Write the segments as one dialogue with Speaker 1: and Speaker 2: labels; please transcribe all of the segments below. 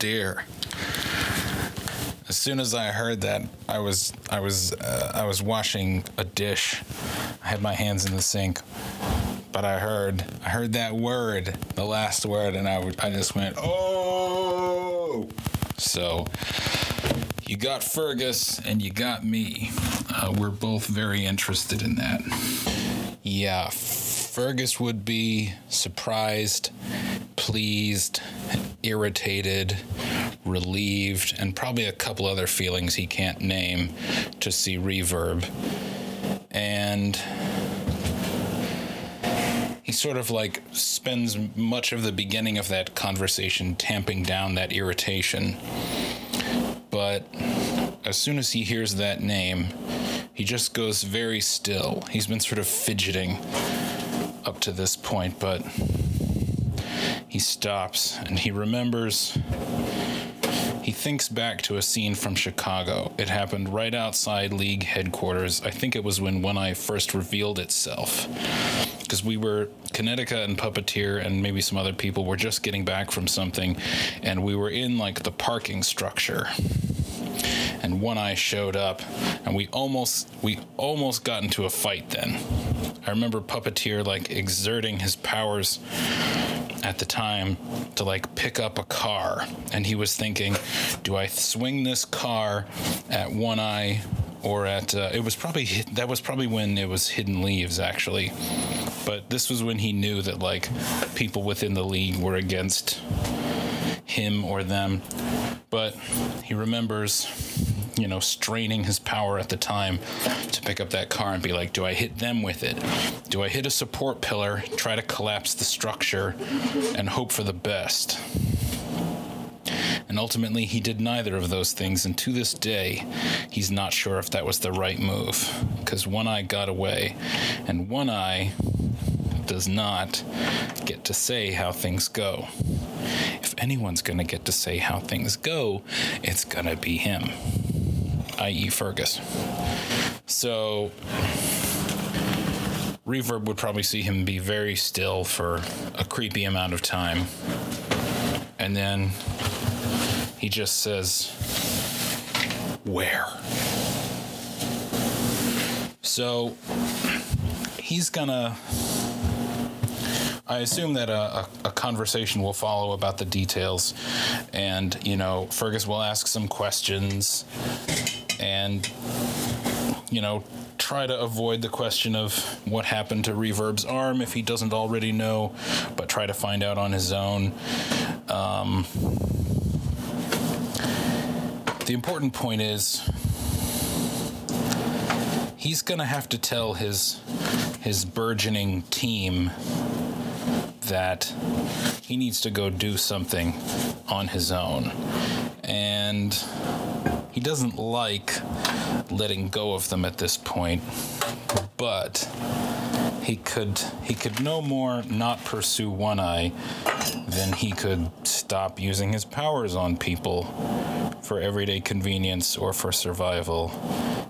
Speaker 1: Dear. As soon as I heard that, I was I was uh, I was washing a dish. I had my hands in the sink, but I heard I heard that word, the last word, and I I just went oh. So you got Fergus and you got me. Uh, we're both very interested in that. Yeah, Fergus would be surprised, pleased, irritated, relieved, and probably a couple other feelings he can't name to see Reverb. And he sort of like spends much of the beginning of that conversation tamping down that irritation. But as soon as he hears that name, he just goes very still. He's been sort of fidgeting up to this point, but he stops and he remembers. He thinks back to a scene from Chicago. It happened right outside League headquarters. I think it was when One Eye first revealed itself. Because we were, Connecticut and Puppeteer and maybe some other people were just getting back from something, and we were in like the parking structure and one eye showed up and we almost we almost got into a fight then i remember puppeteer like exerting his powers at the time to like pick up a car. And he was thinking do i swing this car at one eye or at uh, it was probably that was probably when it was hidden leaves actually. But this was when he knew that like people within the league were against him or them. But he remembers you know straining his power at the time to pick up that car and be like do i hit them with it? Do i hit a support pillar try to collapse the structure and hope for the best? And ultimately he did neither of those things and to this day he's not sure if that was the right move because one eye got away and one eye does not get to say how things go. If anyone's going to get to say how things go, it's going to be him, i.e., Fergus. So, Reverb would probably see him be very still for a creepy amount of time. And then he just says, Where? So, he's gonna I assume that a, a, a, conversation will follow about the details, and you know, Fergus will ask some questions, and you know, try to avoid the question of what happened to Reverb's arm if he doesn't already know, but try to find out on his own. Um, the important point is he's gonna have to tell his his burgeoning team that he needs to go do something on his own. And he doesn't like letting go of them at this point, but he could he could no more not pursue one eye than he could stop using his powers on people for everyday convenience or for survival.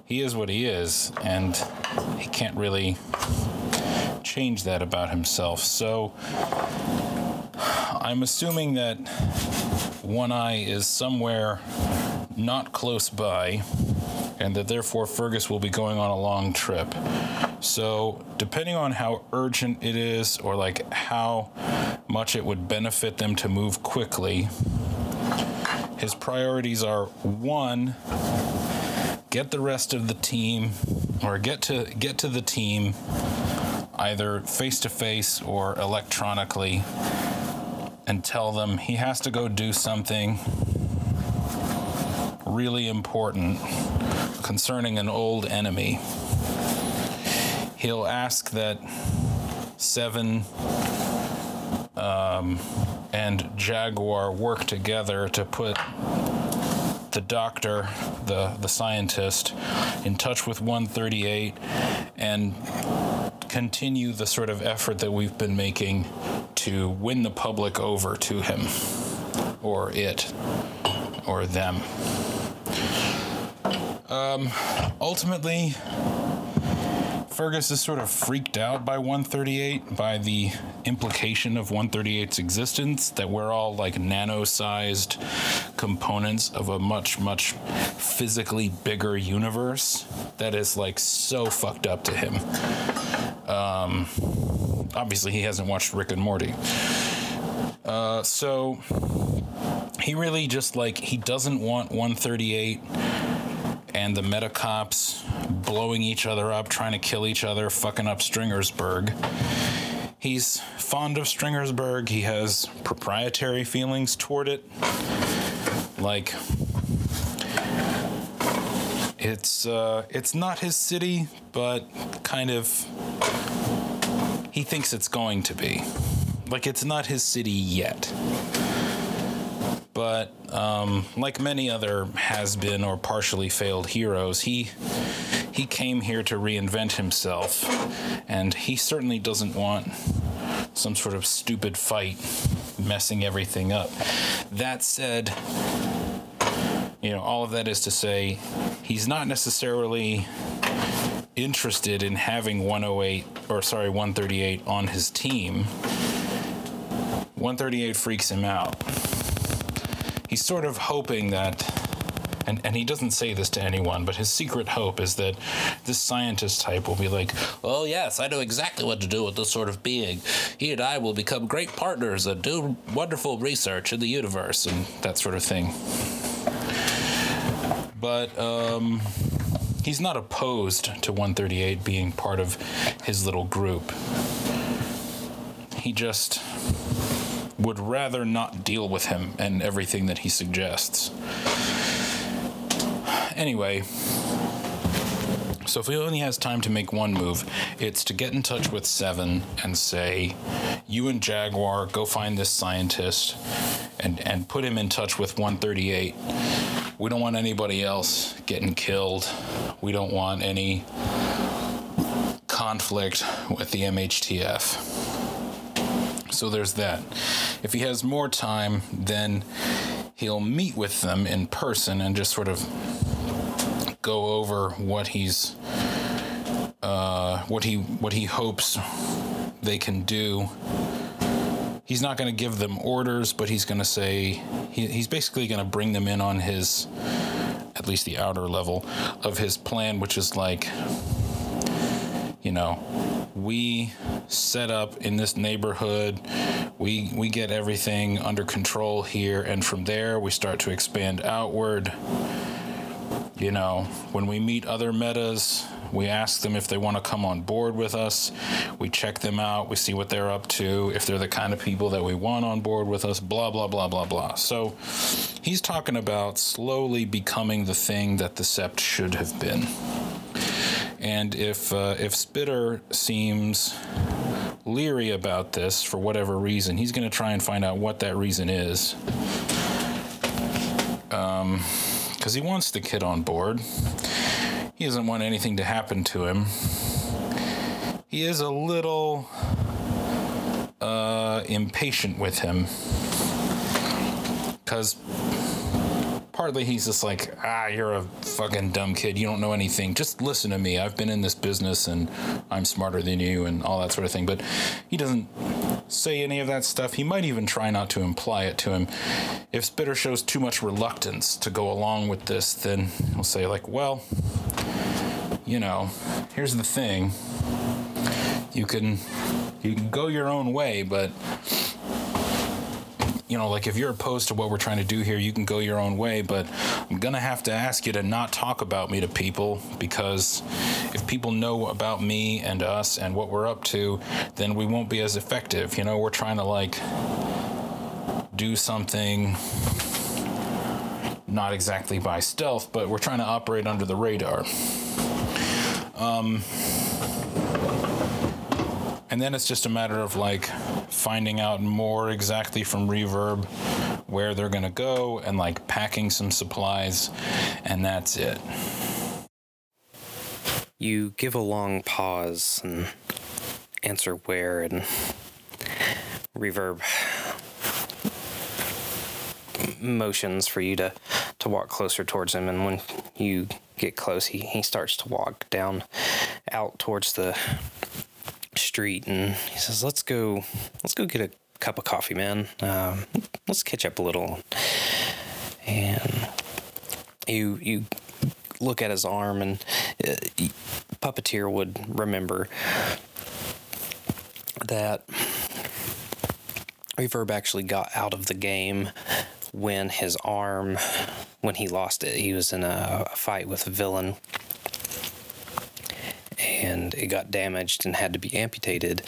Speaker 1: He is what he is, and he can't really change that about himself. So I'm assuming that One Eye is somewhere not close by, and that therefore Fergus will be going on a long trip. So, depending on how urgent it is, or like how much it would benefit them to move quickly, his priorities are one, get the rest of the team, or get to get to the team either face to face or electronically and tell them he has to go do something really important concerning an old enemy. He'll ask that Seven um, and Jaguar work together to put the doctor, the, the scientist, in touch with 138 and continue the sort of effort that we've been making to win the public over to him or it or them. Um, ultimately, Fergus is sort of freaked out by 138, by the implication of 138's existence, that we're all like nano sized components of a much, much physically bigger universe that is like so fucked up to him. Um, obviously, he hasn't watched Rick and Morty. Uh, so he really just like, he doesn't want 138 and the Metacops blowing each other up, trying to kill each other, fucking up Stringersburg. He's fond of Stringersburg. He has proprietary feelings toward it. Like, it's uh, it's not his city, but kind of he thinks it's going to be. Like it's not his city yet but um, like many other has-been or partially failed heroes, he he came here to reinvent himself, and he certainly doesn't want some sort of stupid fight messing everything up. That said, you know, all of that is to say, he's not necessarily interested in having 108 or sorry 138 on his team. 138 freaks him out he's sort of hoping that and, and he doesn't say this to anyone, but his secret hope is that this scientist type will be like,
Speaker 2: Oh, yes, I know exactly what to do with this sort of being. He and I will become great partners and do wonderful research in the universe and
Speaker 1: that sort of thing. But um, he's not opposed to 138 being part of his little group. He just would rather not deal with him and everything that he suggests. Anyway, so if he only has time to make one move, it's to get in touch with Seven and say, "You and Jaguar go find this scientist, and and put him in touch with 138. We don't want anybody else getting killed. We don't want any conflict with the MHTF." So there's that. If he has more time, then he'll meet with them in person and just sort of go over what he's uh, what he what he hopes they can do. He's not going to give them orders, but he's going to say he, he's basically going to bring them in on his at least the outer level of his plan, which is like you know, we set up in this neighborhood. We we get everything under control here, and from there we start to expand outward. You know, when we meet other metas, we ask them if they want to come on board with us. We check them out. We see what they're up to. If they're the kind of people that we want on board with us, blah, blah, blah, blah, blah. So he's talking about slowly becoming the thing that the Sept should have been. And if uh, if Spitter seems leery about this for whatever reason, he's going to try and find out what that reason is. Um, because he wants the kid on board. He doesn't want anything to happen to him. He is a little uh, impatient with him because partly he's just like, ah, you're a fucking dumb kid. You don't know anything. Just listen to me. I've been in this business and I'm smarter than you and all that sort of thing. But he doesn't say any of that stuff. He might even try not to imply it to him. If Spitter shows too much reluctance to go along with this, then he'll say, like, well, you know, here's the thing. You can you can go your own way, but you know, like if you're opposed to what we're trying to do here, you can go your own way, but I'm going to have to ask you to not talk about me to people because if people know about me and us and what we're up to, then we won't be as effective. You know, we're trying to like do something not exactly by stealth, but we're trying to operate under the radar. Um, and then it's just a matter of like finding out more exactly from Reverb where they're going to go and like packing some supplies, and that's it.
Speaker 3: You give a long pause and answer where, and Reverb motions for you to, to walk closer towards him, and when you get close, he, he starts to walk down out towards the street, and he says, "Let's go. Let's go get a cup of coffee, man. Um, let's catch up a little." And you you look at his arm, and uh, puppeteer would remember that Reverb actually got out of the game when his arm, when he lost it, he was in a, a fight with a villain and it got damaged and had to be amputated.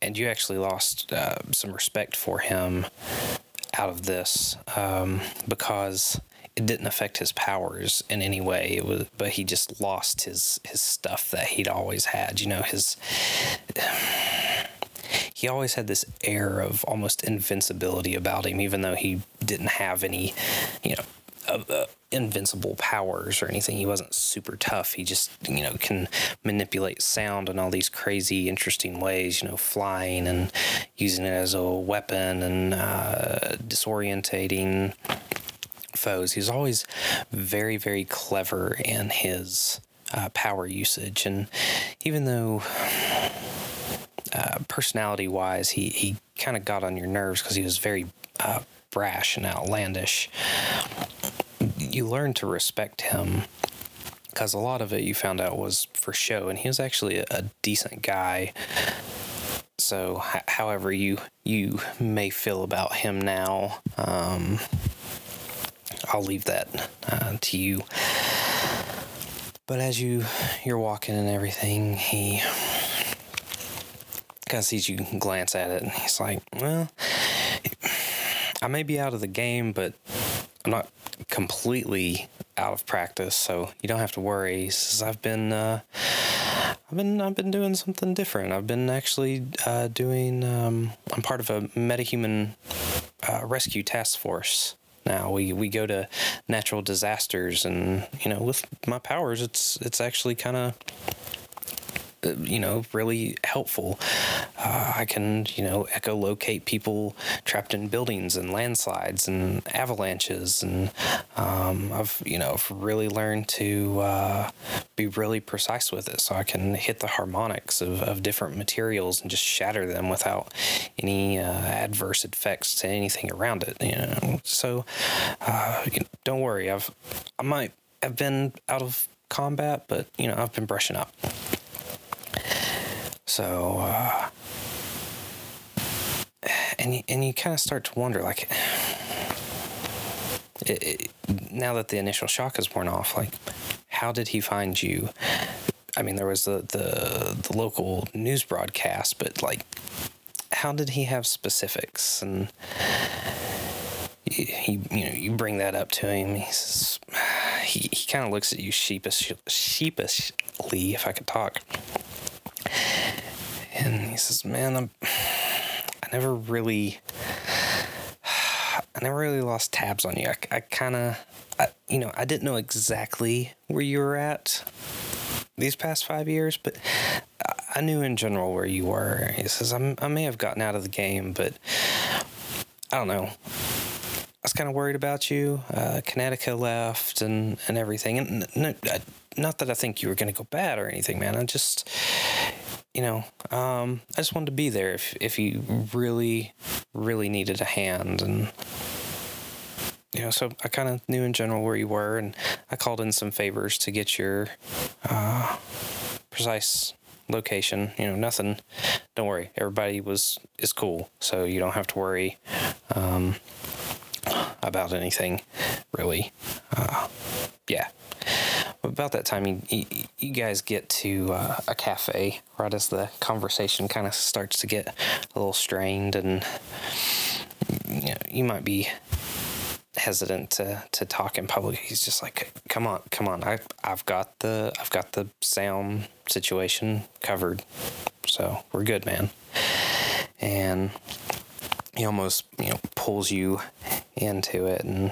Speaker 3: And you actually lost uh, some respect for him out of this um, because it didn't affect his powers in any way. It was, but he just lost his his stuff that he'd always had. You know, his he always had this air of almost invincibility about him, even though he didn't have any, you know, uh, invincible powers or anything. He wasn't super tough. He just, you know, can manipulate sound in all these crazy, interesting ways, you know, flying and using it as a weapon and uh, disorientating foes. He's always very, very clever in his uh, power usage. And even though uh, personality wise, he, he kind of got on your nerves because he was very uh, brash and outlandish. You learn to respect him because a lot of it you found out was for show, and he was actually a, a decent guy. So, h- however you you may feel about him now, um, I'll leave that uh, to you. But as you you're walking and everything, he kind of sees you glance at it, and he's like, "Well, I may be out of the game, but I'm not completely out of practice, so you don't have to worry." Says, "I've been, uh, I've been, I've been doing something different. I've been actually uh, doing. Um, I'm part of a metahuman uh, rescue task force." Now we, we go to natural disasters, and you know, with my powers, it's it's actually kind of you know, really helpful. Uh, I can, you know, echolocate people trapped in buildings and landslides and avalanches, and um, I've, you know, really learned to uh, be really precise with it, so I can hit the harmonics of, of different materials and just shatter them without any uh, adverse effects to anything around it. You know, so uh, you know, don't worry. I've, I might have been out of combat, but you know, I've been brushing up. So, uh, and you, and you kind of start to wonder, like, it, it, now that the initial shock has worn off, like, how did he find you? I mean, there was the, the the local news broadcast, but like, how did he have specifics? And he, you know, you bring that up to him. He says, he, he kind of looks at you sheepish, sheepishly, if I could talk. And he says, "Man, I'm, I never really, I never really lost tabs on you. I, I kind of, you know, I didn't know exactly where you were at these past five years, but I knew in general where you were. He says, I may have gotten out of the game, but I don't know. I was kind of worried about you. Uh, Connecticut left and, and everything. And no, not that I think you were going to go bad or anything, man. I just, you know, um, I just wanted to be there if if you really, really needed a hand, and you know, so I kind of knew in general where you were, and I called in some favors to get your uh, precise location. You know, nothing. Don't worry, everybody was is cool, so you don't have to worry um, about anything, really. Uh, yeah about that time, you, you, guys get to uh, a cafe right as the conversation kind of starts to get a little strained, and you, know, you might be hesitant to, to talk in public. He's just like, "Come on, come on! I I've got the I've got the sound situation covered, so we're good, man." And he almost you know pulls you into it and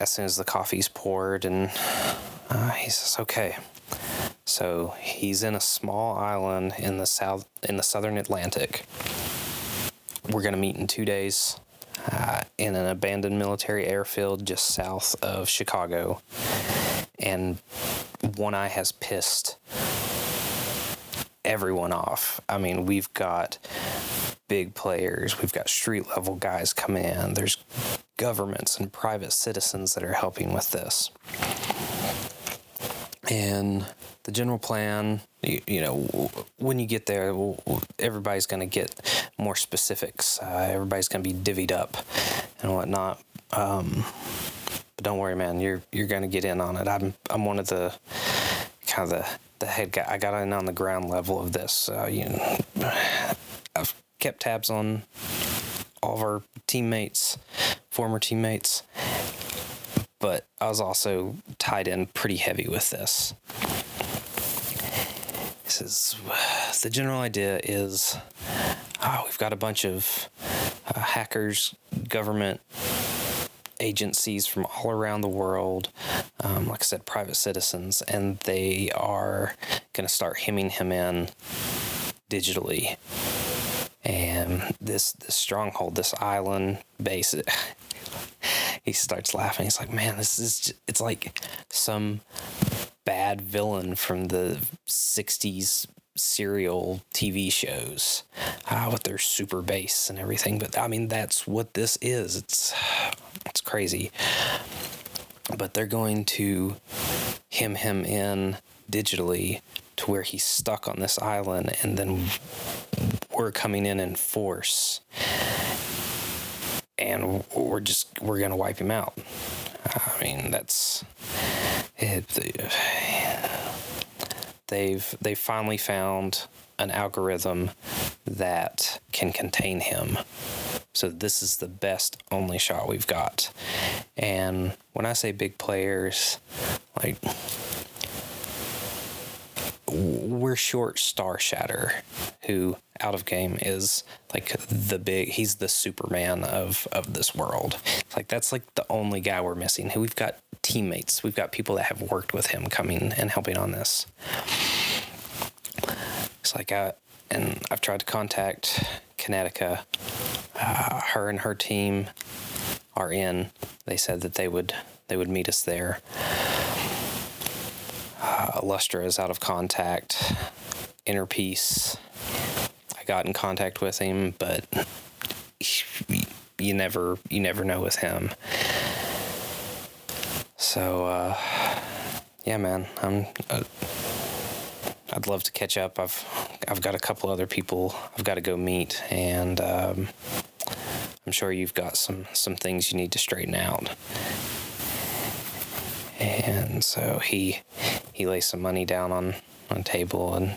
Speaker 3: as soon as the coffee's poured, and uh, he says, "Okay." So he's in a small island in the south in the southern Atlantic. We're gonna meet in two days uh, in an abandoned military airfield just south of Chicago, and One Eye has pissed everyone off. I mean, we've got big players, we've got street level guys come in, there's governments and private citizens that are helping with this. And the general plan, you, you know, when you get there, everybody's going to get more specifics. Uh, everybody's going to be divvied up and whatnot. Um, but don't worry, man. You're you're going to get in on it. I'm I'm one of the kind of the the head guy. I got in on the ground level of this. Uh, you know, I've kept tabs on all of our teammates, former teammates, but I was also tied in pretty heavy with this. This is the general idea is oh, we've got a bunch of uh, hackers, government agencies from all around the world, um, like I said, private citizens, and they are going to start hemming him in digitally. And this this stronghold, this island base, he starts laughing. He's like, "Man, this is just, it's like some bad villain from the '60s serial TV shows uh, with their super base and everything. But I mean, that's what this is. It's it's crazy. But they're going to hem him in digitally to where he's stuck on this island, and then we're coming in in force, and we're just we're gonna wipe him out. I mean, that's it they've they finally found an algorithm that can contain him. So this is the best only shot we've got. And when I say big players, like we're short Star Shatter, who out of game is like the big he's the Superman of of this world. Like that's like the only guy we're missing. Who we've got teammates, we've got people that have worked with him coming and helping on this. It's like I and I've tried to contact Connecticut. Uh, her and her team are in. They said that they would they would meet us there. Uh, is out of contact. Inner Peace. I got in contact with him, but you never you never know with him. So uh, yeah, man, I'm. Uh, I'd love to catch up. I've I've got a couple other people I've got to go meet, and um, I'm sure you've got some some things you need to straighten out. And so he he lays some money down on on table, and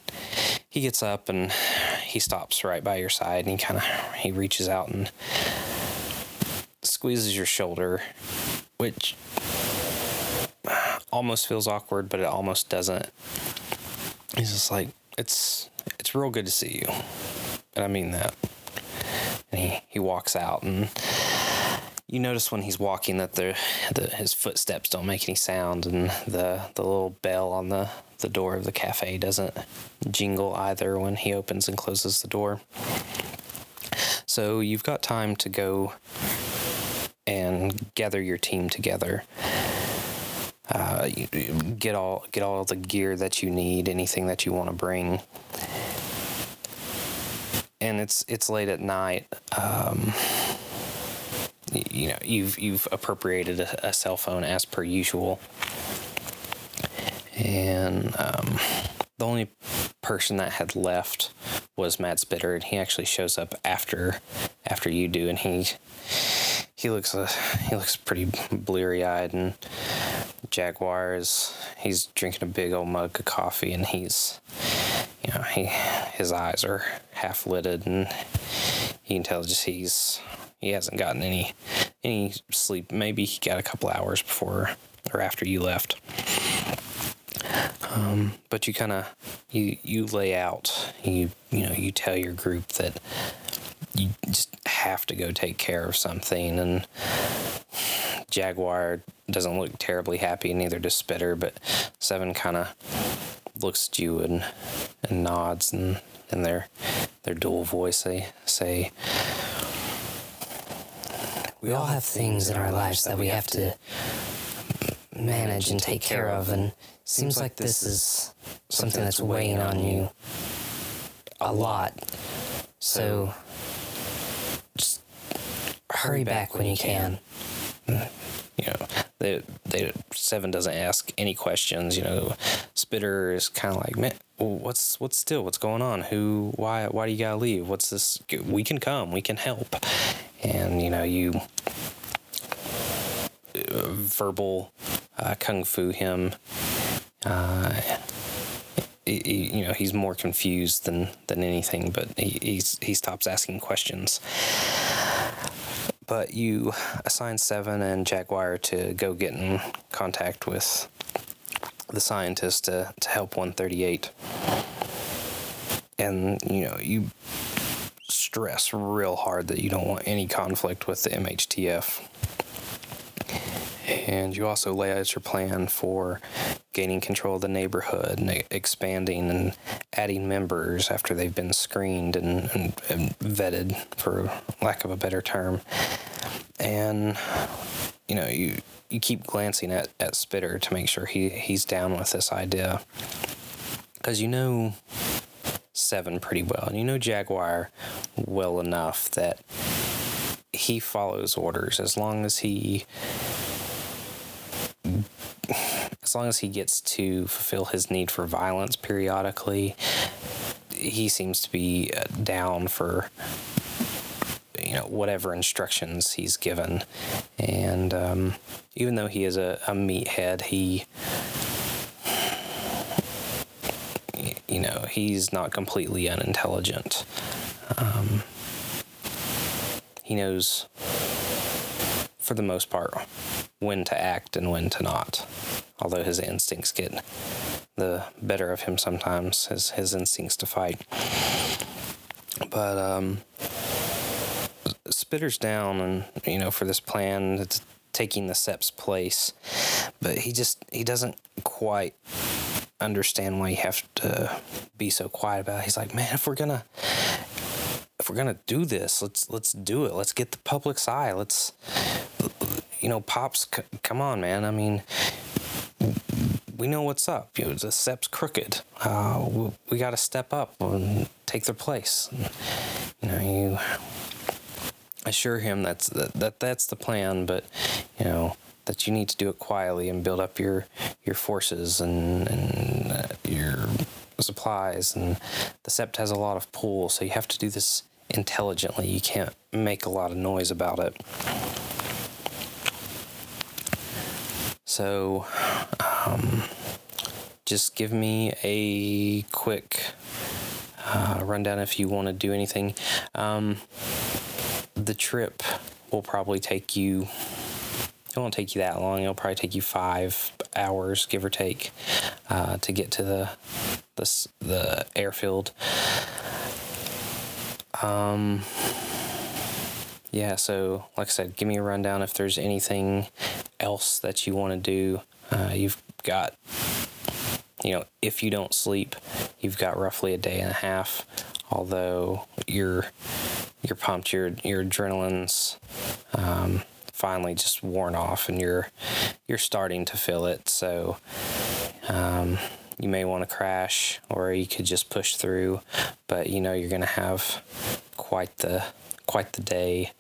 Speaker 3: he gets up and he stops right by your side, and he kind of he reaches out and squeezes your shoulder, which almost feels awkward, but it almost doesn't. He's just like, it's it's real good to see you, and I mean that. And he he walks out, and you notice when he's walking that the, the his footsteps don't make any sound, and the the little bell on the the door of the cafe doesn't jingle either when he opens and closes the door. So you've got time to go and gather your team together uh, get all get all the gear that you need, anything that you want to bring. And it's it's late at night. Um, you know you've you've appropriated a, a cell phone as per usual, and um, the only person that had left was Matt Spitter, and he actually shows up after after you do, and he he looks uh, he looks pretty bleary eyed and Jaguar is he's drinking a big old mug of coffee and he's you know he his eyes are half lidded and you can tell just he's he hasn't gotten any any sleep. Maybe he got a couple hours before or after you left. Um, but you kind of you you lay out you you know you tell your group that you just have to go take care of something. And Jaguar doesn't look terribly happy, neither does Spitter, but Seven kind of looks at you and, and nods, and in their their dual voice they say,
Speaker 4: "We all have things in our lives that we have to manage and take care of, and seems like this is something that's weighing on you a lot. So just hurry back when you can.
Speaker 3: you know, they, they seven doesn't ask any questions. You know, Spitter is kind of like, man, what's what's still what's going on? Who, why, why do you gotta leave? What's this? We can come, we can help, and you know, you uh, verbal uh, kung fu him. Uh, he, you know, he's more confused than than anything, but he he stops asking questions but you assign Seven and Jaguar to go get in contact with the scientist to, to help 138. And, you know, you stress real hard that you don't want any conflict with the MHTF. And you also lay out your plan for gaining control of the neighborhood and expanding and adding members after they've been screened and, and, and vetted, for lack of a better term. And you know, you you keep glancing at, at Spitter to make sure he, he's down with this idea. Because you know Seven pretty well, and you know Jaguar well enough that he follows orders as long as he as long as he gets to fulfill his need for violence periodically, he seems to be uh, down for you know whatever instructions he's given, and um, even though he is a, a meathead, he you know he's not completely unintelligent. Um, he knows for the most part when to act and when to not. Although his instincts get the better of him sometimes, his his instincts to fight. But um, Spitter's down, and you know, for this plan, it's taking the Sept's place, but he just he doesn't quite understand why you have to be so quiet about it. He's like, man, if we're gonna if we're gonna do this, let's let's do it. Let's get the public's eye. Let's you know, pops, c- come on, man. I mean, we know what's up. You know, the Sept's crooked. Uh, we, we got to step up and take their place. You know, you assure him that's that, that that's the plan, but you know that you need to do it quietly and build up your your forces and, and uh, your supplies. And the Sept has a lot of pull, so you have to do this intelligently. You can't make a lot of noise about it. So, um, just give me a quick uh, rundown if you want to do anything. Um, the trip will probably take you. It won't take you that long. It'll probably take you five hours, give or take, uh, to get to the the the airfield. Um, yeah, so like I said, give me a rundown if there's anything else that you want to do. Uh, you've got, you know, if you don't sleep, you've got roughly a day and a half. Although you're you're pumped, your your adrenaline's um, finally just worn off, and you're you're starting to feel it. So. Um, you may want to crash or you could just push through but you know you're going to have quite the quite the day